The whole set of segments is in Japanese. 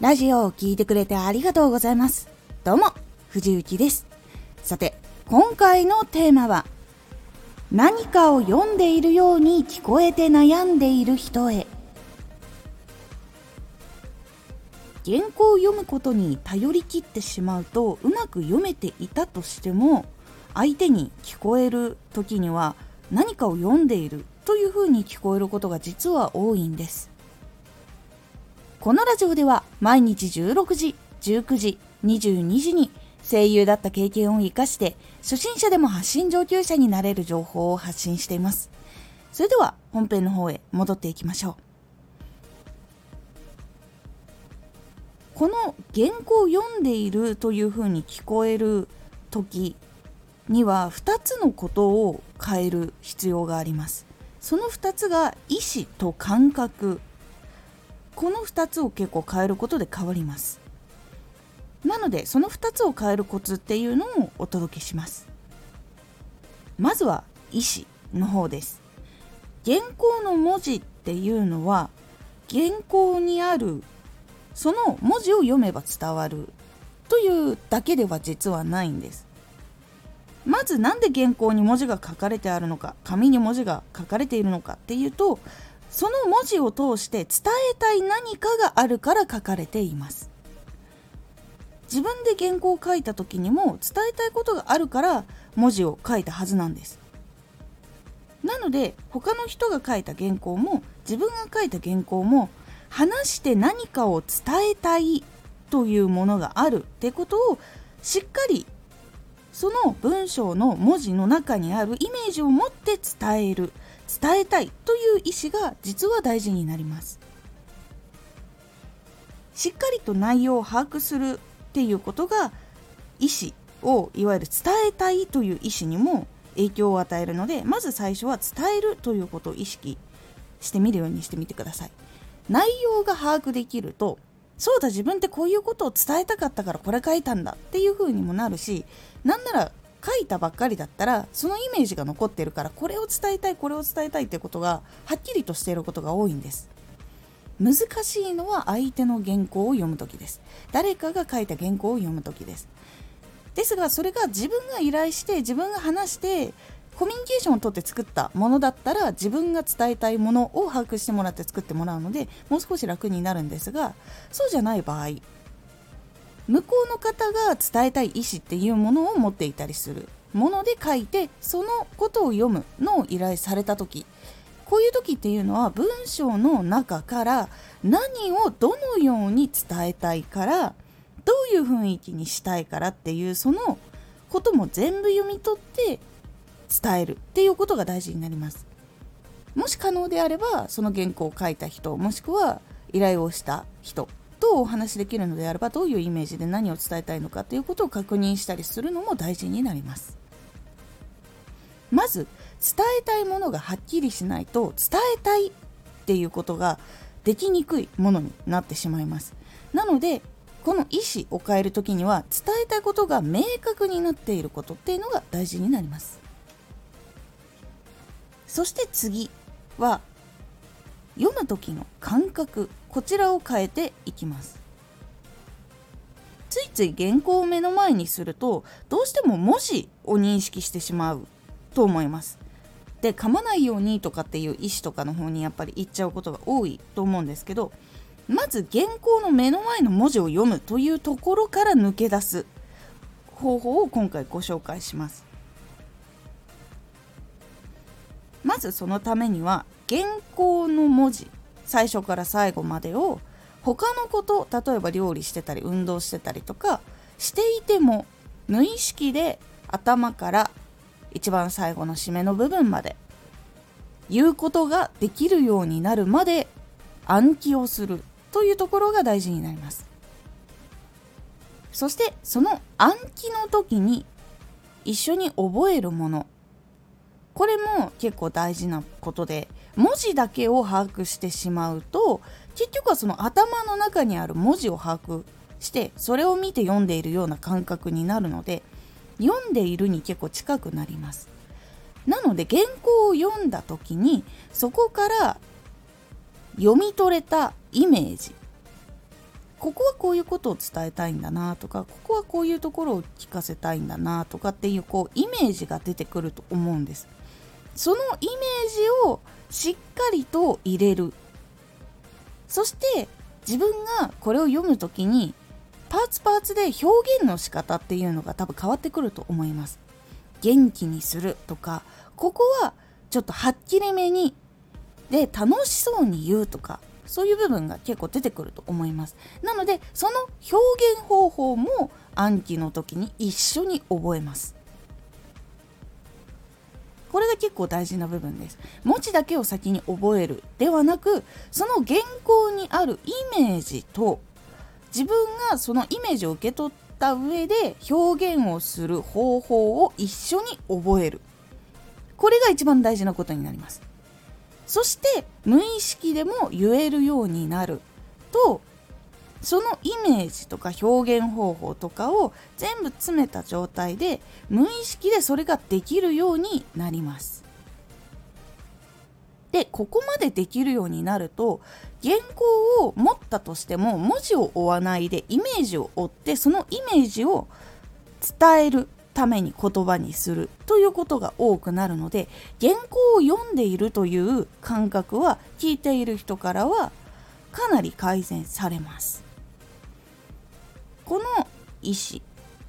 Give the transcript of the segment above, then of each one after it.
ラジオを聴いてくれてありがとうございます。どうも、藤幸です。さて、今回のテーマは、何かを読んでいるように聞こえて悩んでいる人へ。原稿を読むことに頼り切ってしまうとうまく読めていたとしても相手に聞こえる時には何かを読んでいるというふうに聞こえることが実は多いんですこのラジオでは毎日16時、19時、22時に声優だった経験を活かして初心者でも発信上級者になれる情報を発信しています。それでは本編の方へ戻っていきましょう。この原稿を読んでいるというふうに聞こえる時には2つのことを変える必要があります。その2つが意思と感覚この2つを結構変えることで変わります。なのでその2つを変えるコツっていうのをお届けします。まずは意思の方です。原稿の文字っていうのは原稿にあるその文字を読めば伝わるというだけでは実はないんです。まず何で原稿に文字が書かれてあるのか紙に文字が書かれているのかっていうとその文字を通して伝えたい何かがあるから書かれています。自分で原稿を書いた時にも伝えたいことがあるから文字を書いたはずなんです。なので他の人が書いた原稿も自分が書いた原稿も話して何かを伝えたいというものがあるってことをしっかりその文章の文字の中にあるイメージを持って伝える。伝えたいという意思が実は大事になります。しっかりと内容を把握するっていうことが意思をいわゆる伝えたいという意思にも影響を与えるのでまず最初は伝えるということを意識してみるようにしてみてください。内容が把握できるとそうだ自分ってこういうことを伝えたかったからこれ書いたんだっていう風にもなるしなんなら書いたばっかりだったらそのイメージが残ってるからこれを伝えたいこれを伝えたいってことがはっきりとしていることが多いんです。難しいのは相手の原稿を読む時です。誰かが書いた原稿を読む時です。ですがそれが自分が依頼して自分が話してコミュニケーションをとって作ったものだったら自分が伝えたいものを把握してもらって作ってもらうのでもう少し楽になるんですがそうじゃない場合向こうの方が伝えたい意思っていうものを持っていたりする。もので書いてそのことを読むのを依頼された時。こういう時っていうのは文章の中から何をどのように伝えたいからどういう雰囲気にしたいからっていうそのことも全部読み取って伝える。っていうことが大事になります。もし可能であればその原稿を書いた人もしくは依頼をした人。とお話しできるのであればどういうイメージで何を伝えたいのかということを確認したりするのも大事になります。まず伝えたいものがはっきりしないと伝えたいっていうことができにくいものになってしまいます。なのでこの意思を変える時には伝えたいことが明確になっていることっていうのが大事になります。そして次は読む時の感覚こちらを変えていきます。ついつい原稿を目の前にするとどうしても文字を認識してしまうと思います。で噛まないようにとかっていう意思とかの方にやっぱり行っちゃうことが多いと思うんですけどまず原稿の目の前の文字を読むというところから抜け出す方法を今回ご紹介します。まずそのためには原稿の文字最初から最後までを他のこと例えば料理してたり運動してたりとかしていても無意識で頭から一番最後の締めの部分まで言うことができるようになるまで暗記をするというところが大事になります。そしてその暗記の時に一緒に覚えるものこれも結構大事なことで文字だけを把握してしまうと結局はその頭の中にある文字を把握してそれを見て読んでいるような感覚になるので読んでいるに結構近くなります。なので原稿を読んだ時にそこから読み取れたイメージ。ここはこういうことを伝えたいんだなとかここはこういうところを聞かせたいんだなとかっていうこうイメージが出てくると思うんです。そのイメージをしっかりと入れる。そして自分がこれを読む時にパーツパーツで表現の仕方っていうのが多分変わってくると思います。元気にするとかここはちょっとはっきりめにで楽しそうに言うとかそういう部分が結構出てくると思います。なのでその表現方法も暗記の時に一緒に覚えます。これが結構大事な部分です。文字だけを先に覚えるではなくその原稿にあるイメージと自分がそのイメージを受け取った上で表現をする方法を一緒に覚える。これが一番大事なことになります。そして無意識でも言えるようになる。そのイメージとか表現方法とかを全部詰めた状態で無意識でそれができるようになります。でここまでできるようになると原稿を持ったとしても文字を追わないでイメージを追ってそのイメージを伝えるために言葉にするということが多くなるので原稿を読んでいるという感覚は聞いている人からはかなり改善されます。意思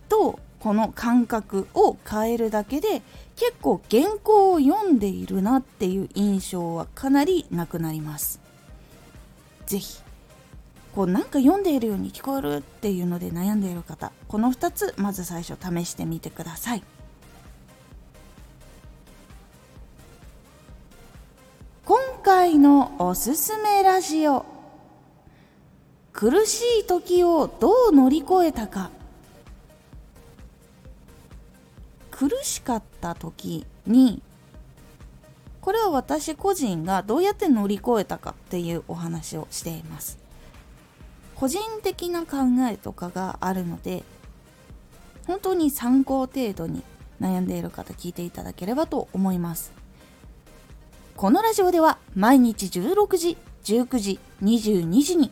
とこの感覚を変えるだけで結構原稿を読んでいるなっていう印象はかなりなくなります。是非こうなんか読んでいるように聞こえるっていうので悩んでいる方この2つまず最初試してみてください。今回のおすすめラジオ。苦しい時をどう乗り越えたか。苦しかった時にこれは私個人がどうやって乗り越えたかっていうお話をしています。個人的な考えとかがあるので本当に参考程度に悩んでいる方聞いていただければと思います。このラジオでは毎日16時19時22時に